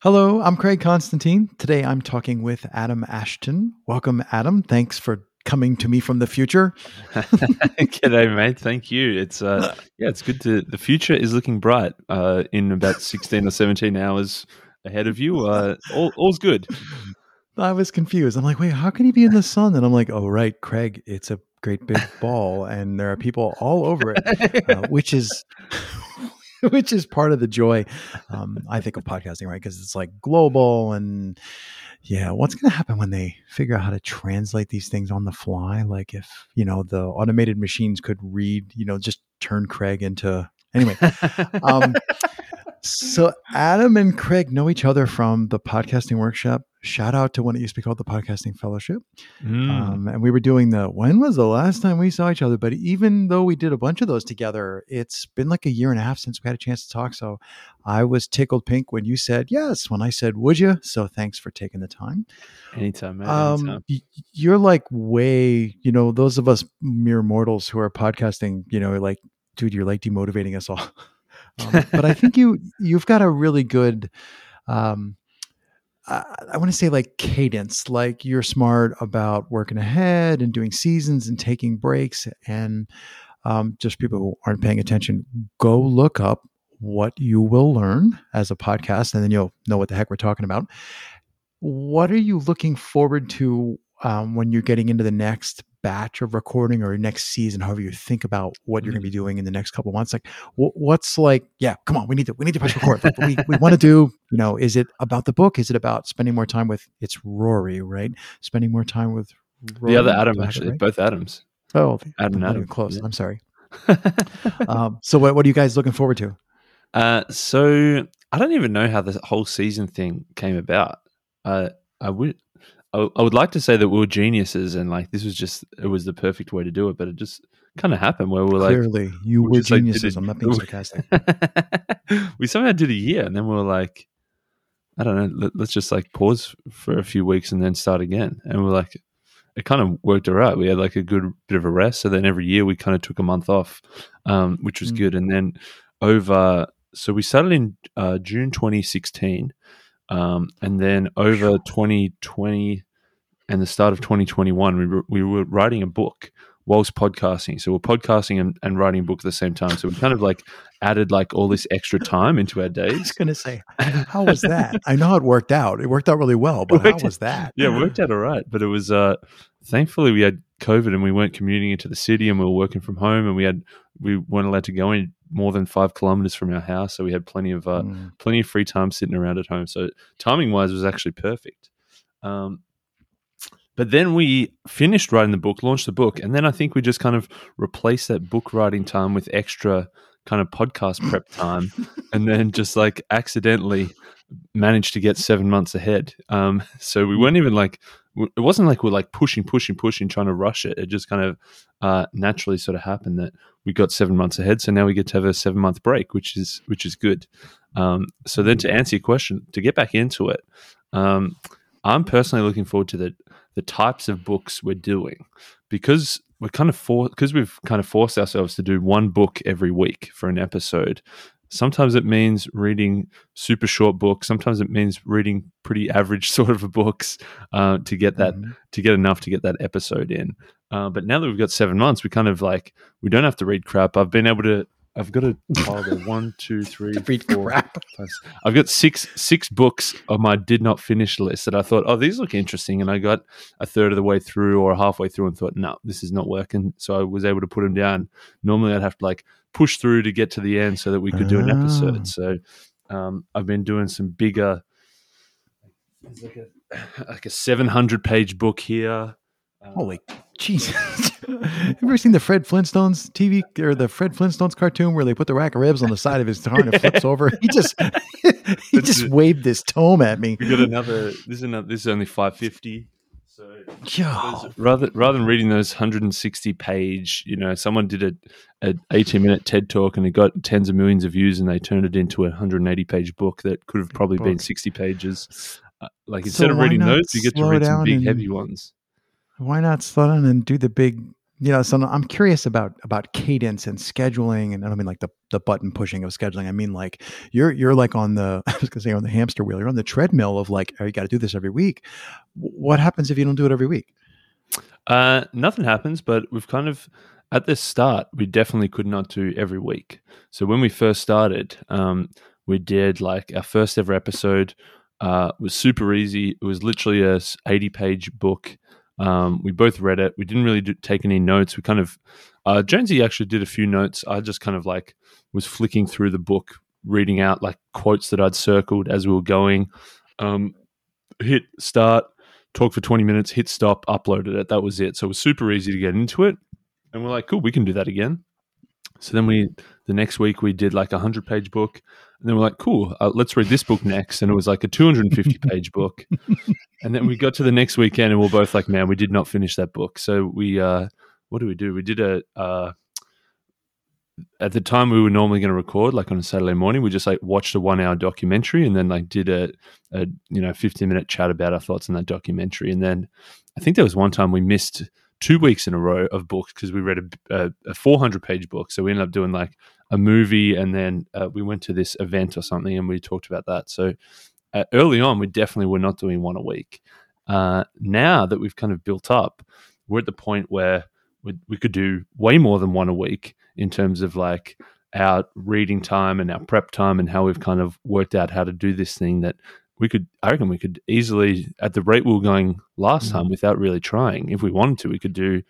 Hello, I'm Craig Constantine. Today I'm talking with Adam Ashton. Welcome, Adam. Thanks for coming to me from the future. G'day, mate. Thank you. It's uh, yeah, it's good to. The future is looking bright. Uh, in about sixteen or seventeen hours ahead of you, uh, all, all's good. I was confused. I'm like, wait, how can he be in the sun? And I'm like, oh right, Craig, it's a great big ball, and there are people all over it, uh, which is which is part of the joy, um, I think, of podcasting, right? Because it's like global and yeah, what's going to happen when they figure out how to translate these things on the fly? Like if, you know, the automated machines could read, you know, just turn Craig into, anyway. um, so Adam and Craig know each other from the podcasting workshop. Shout out to when it used to be called the Podcasting Fellowship. Mm. Um, and we were doing the when was the last time we saw each other? But even though we did a bunch of those together, it's been like a year and a half since we had a chance to talk. So I was tickled pink when you said yes. When I said would you? So thanks for taking the time. Anytime, man. Um, anytime. you're like way, you know, those of us mere mortals who are podcasting, you know, like, dude, you're like demotivating us all. Um, but I think you you've got a really good. Um, I, I want to say like cadence, like you're smart about working ahead and doing seasons and taking breaks. And um, just people who aren't paying attention, go look up what you will learn as a podcast, and then you'll know what the heck we're talking about. What are you looking forward to um, when you're getting into the next batch of recording or next season, however you think about what you're going to be mm-hmm. doing in the next couple months, like what's like, yeah, come on, we need to, we need to press record. Like, we, we want to do, you know, is it about the book? Is it about spending more time with, it's Rory, right? Spending more time with Rory, the other Adam, actually, right? both Adams. Oh, Adam, and Adam. close. Yeah. I'm sorry. um, so what, what are you guys looking forward to? Uh, so I don't even know how the whole season thing came about. Uh, I would I, I would like to say that we were geniuses and like this was just it was the perfect way to do it, but it just kind of happened where we're like clearly you were geniuses. Like, I'm not being sarcastic. we somehow did a year, and then we were like, I don't know, let, us just like pause for a few weeks and then start again. And we're like, it kind of worked all right. We had like a good bit of a rest. So then every year we kind of took a month off, um, which was mm. good. And then over, so we started in uh, June 2016. Um, and then over 2020 and the start of 2021, we were, we were writing a book whilst podcasting. So we're podcasting and, and, writing a book at the same time. So we kind of like added like all this extra time into our days. I was going to say, how was that? I know it worked out. It worked out really well, but how was that? Yeah, it worked out all right. But it was, uh, thankfully we had COVID and we weren't commuting into the city and we were working from home and we had, we weren't allowed to go in more than five kilometers from our house. So we had plenty of, uh, mm. plenty of free time sitting around at home. So timing wise was actually perfect. Um, but then we finished writing the book, launched the book, and then I think we just kind of replaced that book writing time with extra kind of podcast prep time, and then just like accidentally managed to get seven months ahead. Um, so we weren't even like it wasn't like we're like pushing, pushing, pushing, trying to rush it. It just kind of uh, naturally sort of happened that we got seven months ahead. So now we get to have a seven month break, which is which is good. Um, so then to answer your question, to get back into it, um, I'm personally looking forward to the the types of books we're doing because we're kind of for because we've kind of forced ourselves to do one book every week for an episode. Sometimes it means reading super short books. Sometimes it means reading pretty average sort of books uh, to get that mm-hmm. to get enough to get that episode in. Uh, but now that we've got seven months, we kind of like we don't have to read crap. I've been able to I've got a pile there. One, two, three, read four, crap. I've got six six books on my did not finish list that I thought, oh, these look interesting, and I got a third of the way through or halfway through and thought, no, this is not working. So I was able to put them down. Normally, I'd have to like push through to get to the end so that we could oh. do an episode. Ah. So um, I've been doing some bigger, like a like a seven hundred page book here. Holy Jesus. Have you ever seen the Fred Flintstones TV or the Fred Flintstones cartoon where they put the rack of ribs on the side of his car and it flips over? He just he just waved this tome at me. We got another this is another this is only five fifty. So rather rather than reading those 160 page, you know, someone did a, a 18 minute TED talk and it got tens of millions of views and they turned it into a 180 page book that could have probably been 60 pages. Uh, like instead so of reading those, you get to read some big heavy ones why not slow down and do the big you know, so I'm curious about about cadence and scheduling, and I don't mean like the the button pushing of scheduling. I mean like you're you're like on the I was gonna say on the hamster wheel. You're on the treadmill of like, oh, you got to do this every week. What happens if you don't do it every week? Uh, nothing happens, but we've kind of at the start we definitely could not do every week. So when we first started, um, we did like our first ever episode uh, was super easy. It was literally a 80 page book. Um, we both read it. We didn't really do, take any notes. We kind of, uh, Jonesy actually did a few notes. I just kind of like was flicking through the book, reading out like quotes that I'd circled as we were going. Um, hit start, talk for 20 minutes, hit stop, uploaded it. That was it. So it was super easy to get into it. And we're like, cool, we can do that again. So then we, the next week, we did like a 100 page book. And then we're like, cool, uh, let's read this book next. And it was like a 250 page book. And then we got to the next weekend and we are both like, man, we did not finish that book. So we, uh, what do we do? We did a, uh, at the time we were normally going to record like on a Saturday morning, we just like watched a one hour documentary and then like did a, a you know, 15 minute chat about our thoughts on that documentary. And then I think there was one time we missed two weeks in a row of books because we read a, a, a 400 page book. So we ended up doing like a movie and then uh, we went to this event or something and we talked about that. So uh, early on, we definitely were not doing one a week. Uh, now that we've kind of built up, we're at the point where we, we could do way more than one a week in terms of like our reading time and our prep time and how we've kind of worked out how to do this thing that we could I reckon we could easily at the rate we were going last mm-hmm. time without really trying. If we wanted to, we could do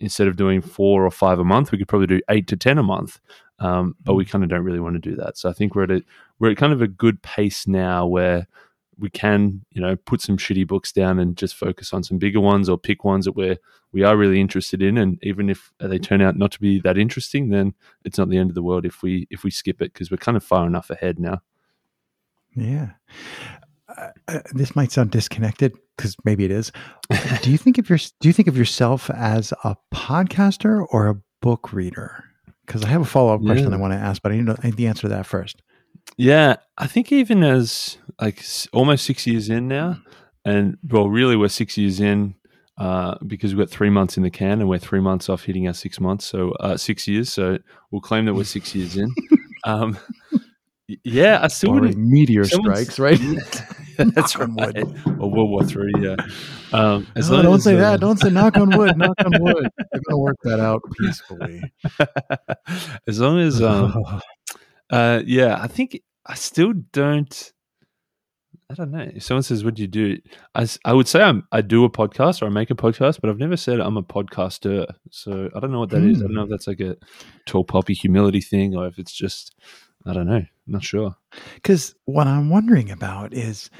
instead of doing four or five a month, we could probably do eight to ten a month. Um, but we mm-hmm. kind of don't really want to do that. So I think we're at a we're at kind of a good pace now where we can you know put some shitty books down and just focus on some bigger ones or pick ones that we're we are really interested in and even if they turn out not to be that interesting then it's not the end of the world if we if we skip it because we're kind of far enough ahead now yeah. Uh, uh, this might sound disconnected because maybe it is. do you think of your do you think of yourself as a podcaster or a book reader? Because I have a follow up question yeah. I want to ask, but I need, to, I need the answer to that first. Yeah, I think even as like almost six years in now, and well, really we're six years in uh, because we've got three months in the can, and we're three months off hitting our six months, so uh, six years. So we'll claim that we're six years in. Um, yeah, I still would meteor strikes, right? that's from right. Or World War Three, yeah. Um, no, don't as, say uh, that. Don't say knock on wood. knock on wood. We're gonna work that out peacefully. as long as, um, uh, yeah, I think I still don't. I don't know. If someone says, "What do you do?" I, I would say I'm, I do a podcast or I make a podcast, but I've never said I'm a podcaster. So I don't know what that mm. is. I don't know if that's like a tall poppy humility thing or if it's just I don't know. I'm not sure. Because what I'm wondering about is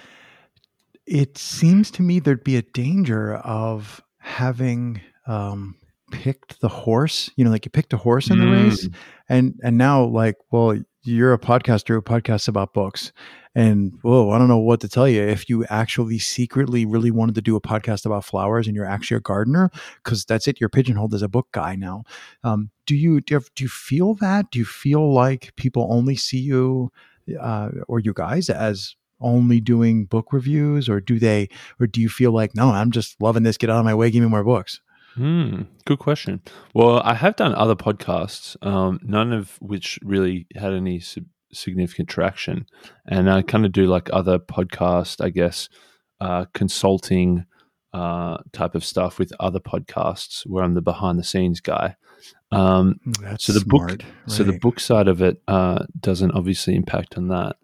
it seems to me there'd be a danger of having um, picked the horse, you know, like you picked a horse in the mm. race and and now like, well, you're a podcaster who podcasts about books. And whoa, I don't know what to tell you. If you actually secretly really wanted to do a podcast about flowers and you're actually a gardener, because that's it, you're pigeonholed as a book guy now. Um, do you do you, have, do you feel that? Do you feel like people only see you uh, or you guys as only doing book reviews, or do they, or do you feel like no, I'm just loving this. Get out of my way. Give me more books. Hmm, good question. Well, I have done other podcasts, um, none of which really had any significant traction. And I kind of do like other podcast, I guess, uh, consulting uh, type of stuff with other podcasts where I'm the behind the scenes guy. Um, That's so the smart, book, right. so the book side of it uh, doesn't obviously impact on that.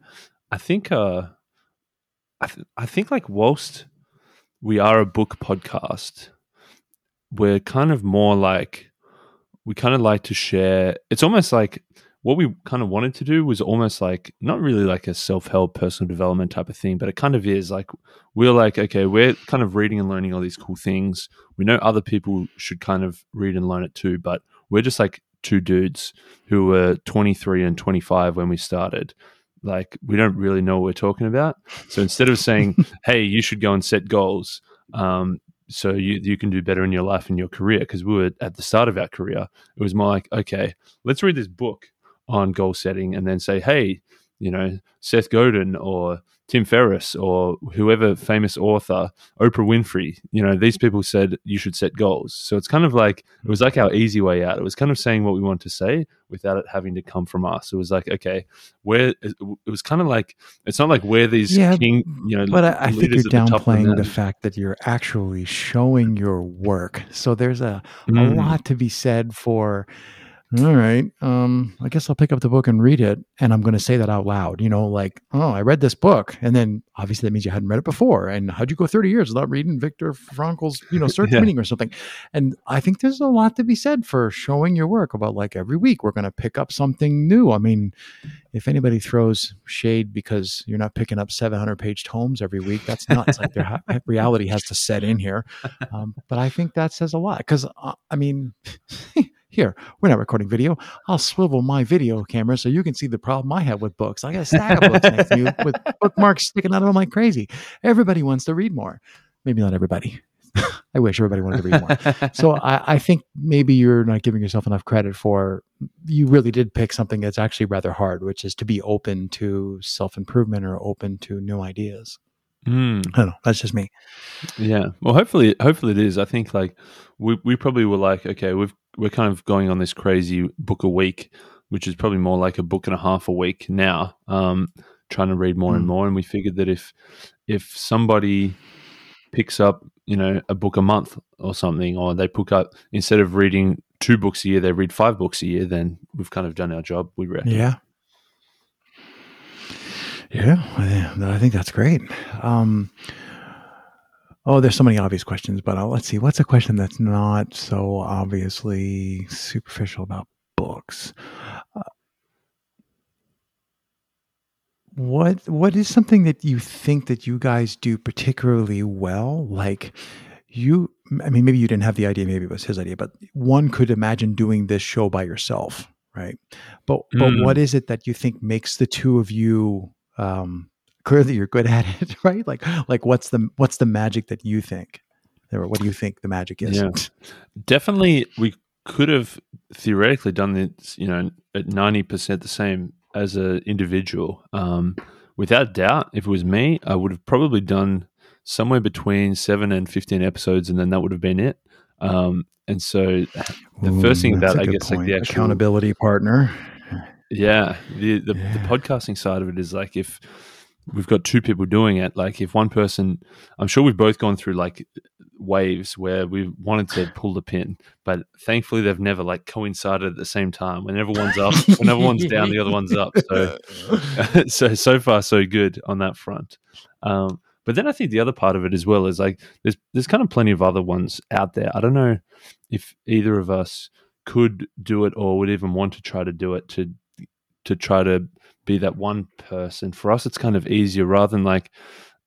I think, uh, I, th- I think like whilst we are a book podcast, we're kind of more like we kind of like to share. It's almost like what we kind of wanted to do was almost like not really like a self-help personal development type of thing but it kind of is like we're like okay we're kind of reading and learning all these cool things we know other people should kind of read and learn it too but we're just like two dudes who were 23 and 25 when we started like we don't really know what we're talking about so instead of saying hey you should go and set goals um, so you you can do better in your life and your career because we were at the start of our career it was more like okay let's read this book on goal setting and then say, hey, you know Seth Godin or Tim Ferriss or whoever famous author, Oprah Winfrey, you know, these people said you should set goals. So it's kind of like it was like our easy way out. It was kind of saying what we want to say without it having to come from us. It was like, okay, where it was kind of like it's not like we're these Yeah, king, you know, But I, I think you're at the the downplaying the, fact that you're actually showing your work. So there's a, a Mm. lot to be said for all right um i guess i'll pick up the book and read it and i'm going to say that out loud you know like oh i read this book and then obviously that means you hadn't read it before and how'd you go 30 years without reading viktor frankl's you know search Yeah. meaning or something? And i think there's a lot to be said for showing your work about like every week we're going to pick up something new. I mean if anybody throws shade because you're not picking up 700 page tomes every week that's nuts like their ha- reality has to set in here. Um, but i think that says a lot because uh, i mean here we're not recording video. I'll swivel my video camera so you can see the problem i have with books. I got a stack of books next to you with bookmarks sticking out of them like crazy. Everybody wants to read more. Maybe not everybody. I wish everybody wanted to read more. So I, I think maybe you're not giving yourself enough credit for you really did pick something that's actually rather hard which is to be open to self-improvement or open to new ideas. Mm. i don't know. That's just me. Yeah. Well, hopefully, hopefully it is. I think like we we probably were like, okay, we've we're kind of going on this crazy book a week, which is probably more like a book and a half a week now. Um, trying to read more and Mm. more, and we figured that if if somebody picks up, you know, a book a month or something, or they pick up instead of reading two books a year, they read five books a year, then we've kind of done our job. We reckon. Yeah. Yeah, I I think that's great. Um, oh, there's so many obvious questions, but uh, let's see. What's a question that's not so obviously superficial about books? Uh, what What is something that you think that you guys do particularly well? Like you, I mean, maybe you didn't have the idea. Maybe it was his idea, but one could imagine doing this show by yourself, right? But but Mm. what is it that you think makes the two of you um, clear that you're good at it, right? Like like what's the what's the magic that you think? Or what do you think the magic is? Yeah. definitely we could have theoretically done this you know at 90% the same as an individual um, without doubt if it was me i would have probably done somewhere between 7 and 15 episodes and then that would have been it um, and so the first thing about I guess like the actual accountability partner. yeah the, the, Yeah. the podcasting side of it is like if we've got two people doing it. Like if one person i'm sure we've both gone through like waves where we wanted to pull the pin but thankfully they've never like coincided at the same time. Whenever one's up whenever one's down the other one's up. So so so far so good on that front. Um but then i think the other part of it as well is like there's there's kind of plenty of other ones out there. I don't know if either of us could do it or would even want to try to do it to to try to be that one person for us it's kind of easier rather than like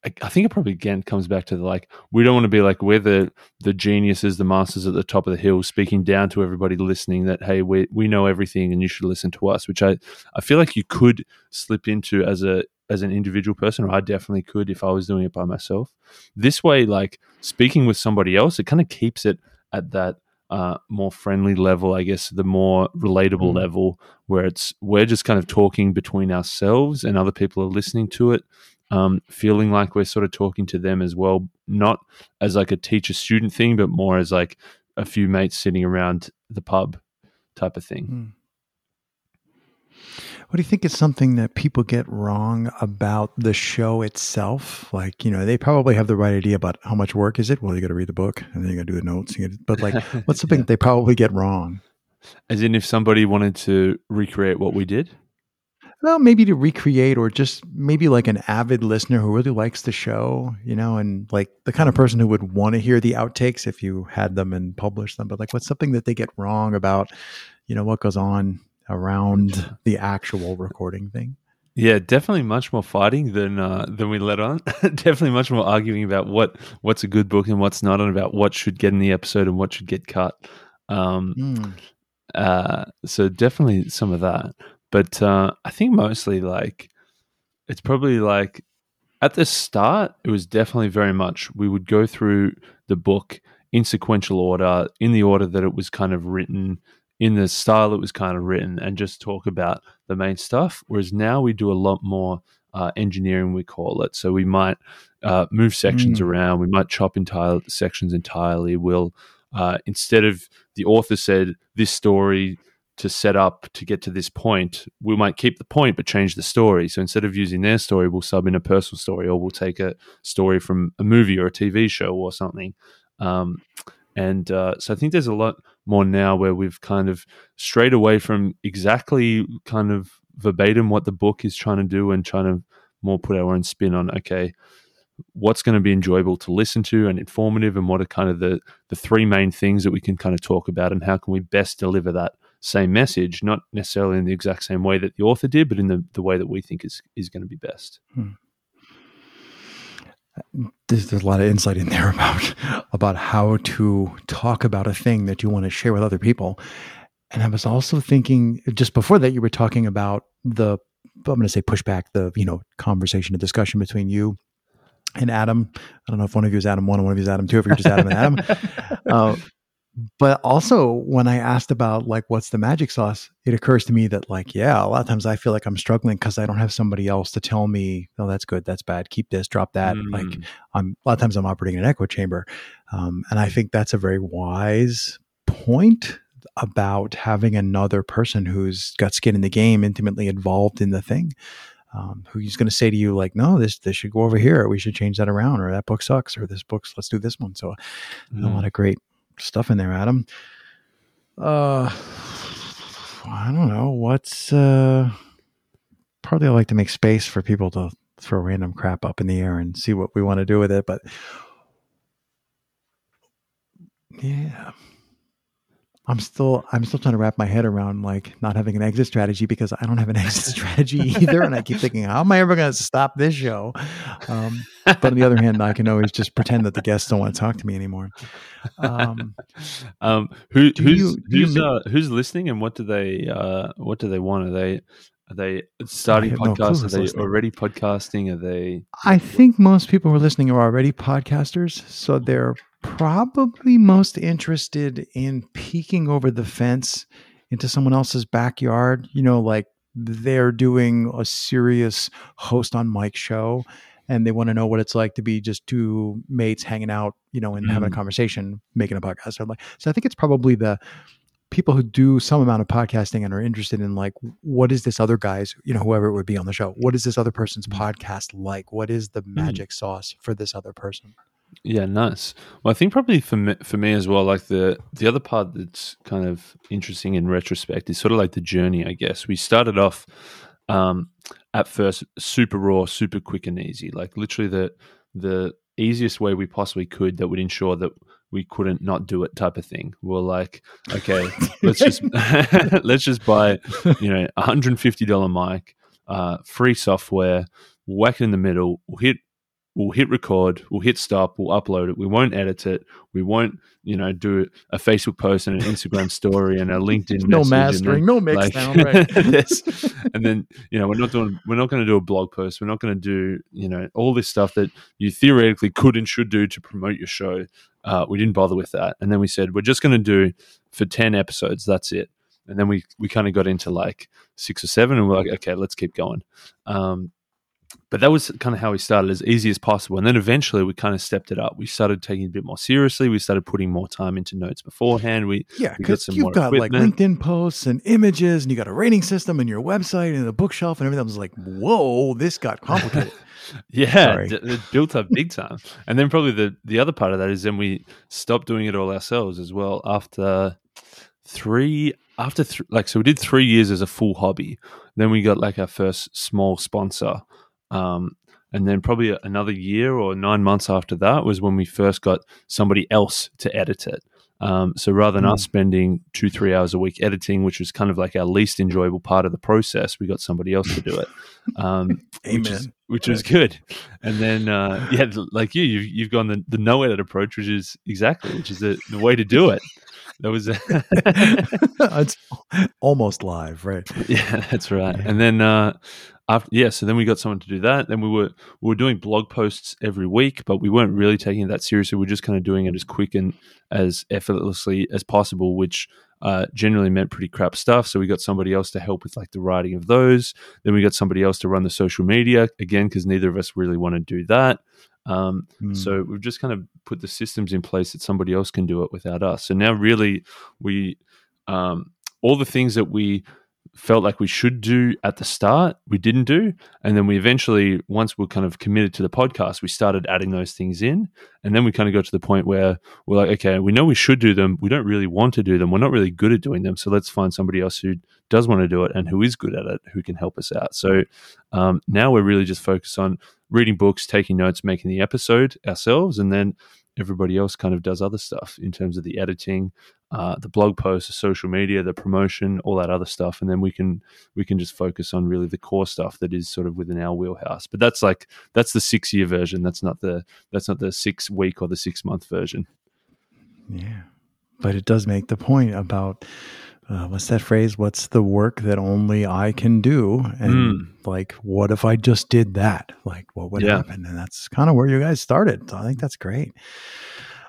I- think it probably again comes back to the like we don't want to be like we're the the geniuses, the masters at the top of the hill, speaking down to everybody listening that hey we we know everything and you should listen to us. Which I I feel like you could slip into as a as an individual person, or I definitely could if I was doing it by myself. This way, like speaking with somebody else, it kind of keeps it at that uh, more friendly level, I guess, the more relatable Mm. level where it's we're just kind of talking between ourselves and other people are listening to it um, feeling like we're sort of talking to them as well, not as like a teacher student thing, but more as like a few mates sitting around the pub type of thing. Hmm. What do you think is something that people get wrong about the show itself? Like, you know, they probably have the right idea about how much work is it. Well, you got to read the book and then you got to do the notes. You gotta, but like, what's something Yeah. that they probably get wrong? As in, if somebody wanted to recreate what we did, Well, maybe to recreate or just maybe like an avid listener who really likes the show, you know, and like the kind of person who would want to hear the outtakes if you had them and published them. But like, what's something that they get wrong about, you know, what goes on around the actual recording thing? yeah, definitely much more fighting than uh, than we let on. definitely much more arguing about what what's a good book and what's not, and about what should get in the episode and what should get cut. Um, Hmm. Uh, so definitely some of that. But uh, I think mostly like it's probably like at the start, it was definitely very much we would go through the book in sequential order, in the order that it was kind of written in the style it was kind of written and just talk about the main stuff. Whereas now we do a lot more uh, engineering, we call it. So we might uh, move sections mm. around, we might chop entire sections entirely. We'll uh, instead of the author said this story to set up to get to this point, we might keep the point but change the story. So instead of using their story, we'll sub in a personal story, or we'll take a story from a movie or a TV show or something. Um, and uh, so I think there's a lot more now where we've kind of strayed away from exactly kind of verbatim what the book is trying to do and trying to more put our own spin on. Okay, what's going to be enjoyable to listen to and informative, and what are kind of the the three main things that we can kind of talk about, and how can we best deliver that same message, not necessarily in the exact same way that the author did, but in the, the way that we think is is going to be best. Hmm. There's, there's, a lot of insight in there about about how to talk about a thing that you want to share with other people. And I was also thinking just before that you were talking about the I'm going to say pushback, the you know conversation, a discussion between you and Adam. I don't know if one of you is Adam one and one of you is Adam two. If you're just Adam and Adam, uh, but also when i asked about like what's the magic sauce it occurs to me that like yeah a lot of times i feel like i'm struggling because i don't have somebody else to tell me oh that's good that's bad keep this drop that mm. like i'm a lot of times i'm operating an echo chamber um, and i think that's a very wise point about having another person who's got skin in the game intimately involved in the thing um, who's going to say to you like no this this should go over here we should change that around or that book sucks or this book's let's do this one so mm. a lot of great stuff in there, Adam. Uh, I don't know what's. Uh, probably I like to make space for people to throw random crap up in the air and see what we want to do with it, but yeah. I'm still I'm still trying to wrap my head around like not having an exit strategy because I don't have an exit strategy either, and I keep thinking, how am I ever going to stop this show? Um, but on the other hand, I can always just pretend that the guests don't want to talk to me anymore. Um, um, who, who's you, who's you, uh, who's listening, and what do they uh, what do they want? Are they are they starting podcasts? No are they listening. already podcasting? Are they? I think most people who are listening are already podcasters, so they're probably most interested in peeking over the fence into someone else's backyard. You know, like they're doing a serious host on Mike show and they want to know what it's like to be just two mates hanging out, you know, and mm. having a mm. conversation, making a podcast. So, like, so I think it's probably the people who do some amount of podcasting and are interested in like what is this other guy's you know whoever it would be on the show what is this other person's mm. podcast like what is the mm. magic mm. sauce for this other person yeah, nice. Well, I think probably for me, for me as well, like the the other part that's kind of interesting in retrospect is sort of like the journey. I guess we started off um, at first super raw, super quick and easy, like literally the the easiest way we possibly could that would ensure that we couldn't not do it type of thing. We're like, okay, let's just let's just buy you know a hundred and fifty dollar mic, uh, free software, whack it in the middle, hit we'll hit record, we'll hit stop, we'll upload it. We won't edit it. We won't, you know, do a Facebook post and an Instagram story and a LinkedIn. no mastering, no mix like, down, right? and then, you know, we're not doing, we're not going to do a blog post. We're not going to do, you know, all this stuff that you theoretically could and should do to promote your show. Uh, we didn't bother with that, and then we said we're just going to do for ten episodes. That's it. And then we we kind of got into like six or seven, and we're like, okay, let's keep going. Um, but that was kind of how we started as easy as possible. And then eventually we kind of stepped it up. We started taking it a bit more seriously. We started putting more time into notes beforehand. We yeah because you've got equipment. like linkedin posts and images and you got a rating system and your website and a bookshelf and everything. I was like whoa this got complicated. Yeah d- it built up big time. And then probably the the other part of that is then we stopped doing it all ourselves as well after three after th- like so we did three years as a full hobby. Then we got like our first small sponsor um, and then probably another year or nine months after that was when we first got somebody else to edit it. Um, so rather than mm. us spending two, three hours a week editing, which was kind of like our least enjoyable part of the process, we got somebody else to do it. Um, Amen. Which, is, which was good. And then, uh, yeah, like you, you've, you've gone the, the no edit approach, which is exactly, which is the, the way to do it. That was it's almost live, right? Yeah, that's right. And then uh, after, yeah, so then we got someone to do that. Then we were we were doing blog posts every week, but we weren't really taking it that seriously. We are just kind of doing it as quick and as effortlessly as possible, which uh, generally meant pretty crap stuff. So we got somebody else to help with like the writing of those. Then we got somebody else to run the social media again because neither of us really want to do that. Um, mm. So we've just kind of put the systems in place that somebody else can do it without us. So now really we um, all the things that we felt like we should do at the start, we didn't do. And then we eventually, once we're kind of committed to the podcast, we started adding those things in. And then we kind of got to the point where we're like, okay, we know we should do them. We don't really want to do them. We're not really good at doing them. So let's find somebody else who does want to do it and who is good at it, who can help us out. So um, now we're really just focused on reading books, taking notes, making the episode ourselves, and then everybody else kind of does other stuff in terms of the editing, uh, the blog posts, the social media, the promotion, all that other stuff, and then we can we can just focus on really the core stuff that is sort of within our wheelhouse. But that's like that's the six year version. That's not the that's not the six week or the six month version. Yeah, but it does make the point about uh, what's that phrase? What's the work that only I can do? And mm. like, what if I just did that? Like, what would yeah. happen? And that's kind of where you guys started. So I think that's great.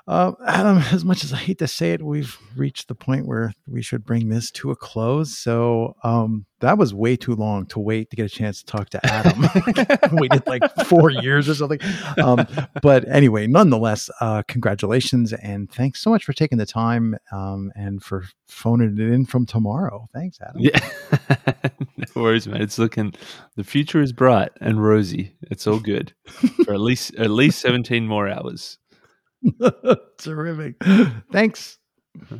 Uh, Adam, as much as I hate to say it, we've reached the point where we should bring this to a close. So um, that was way too long to wait to get a chance to talk to Adam. We did like four years or something. Um, but anyway, nonetheless, uh, congratulations and thanks so much for taking the time um, and for phoning it in from tomorrow. Thanks, Adam. Yeah, no worries, man. It's looking the future is bright and rosy. It's all good for at least at least seventeen more hours. Terrific. Thanks. Uh-huh.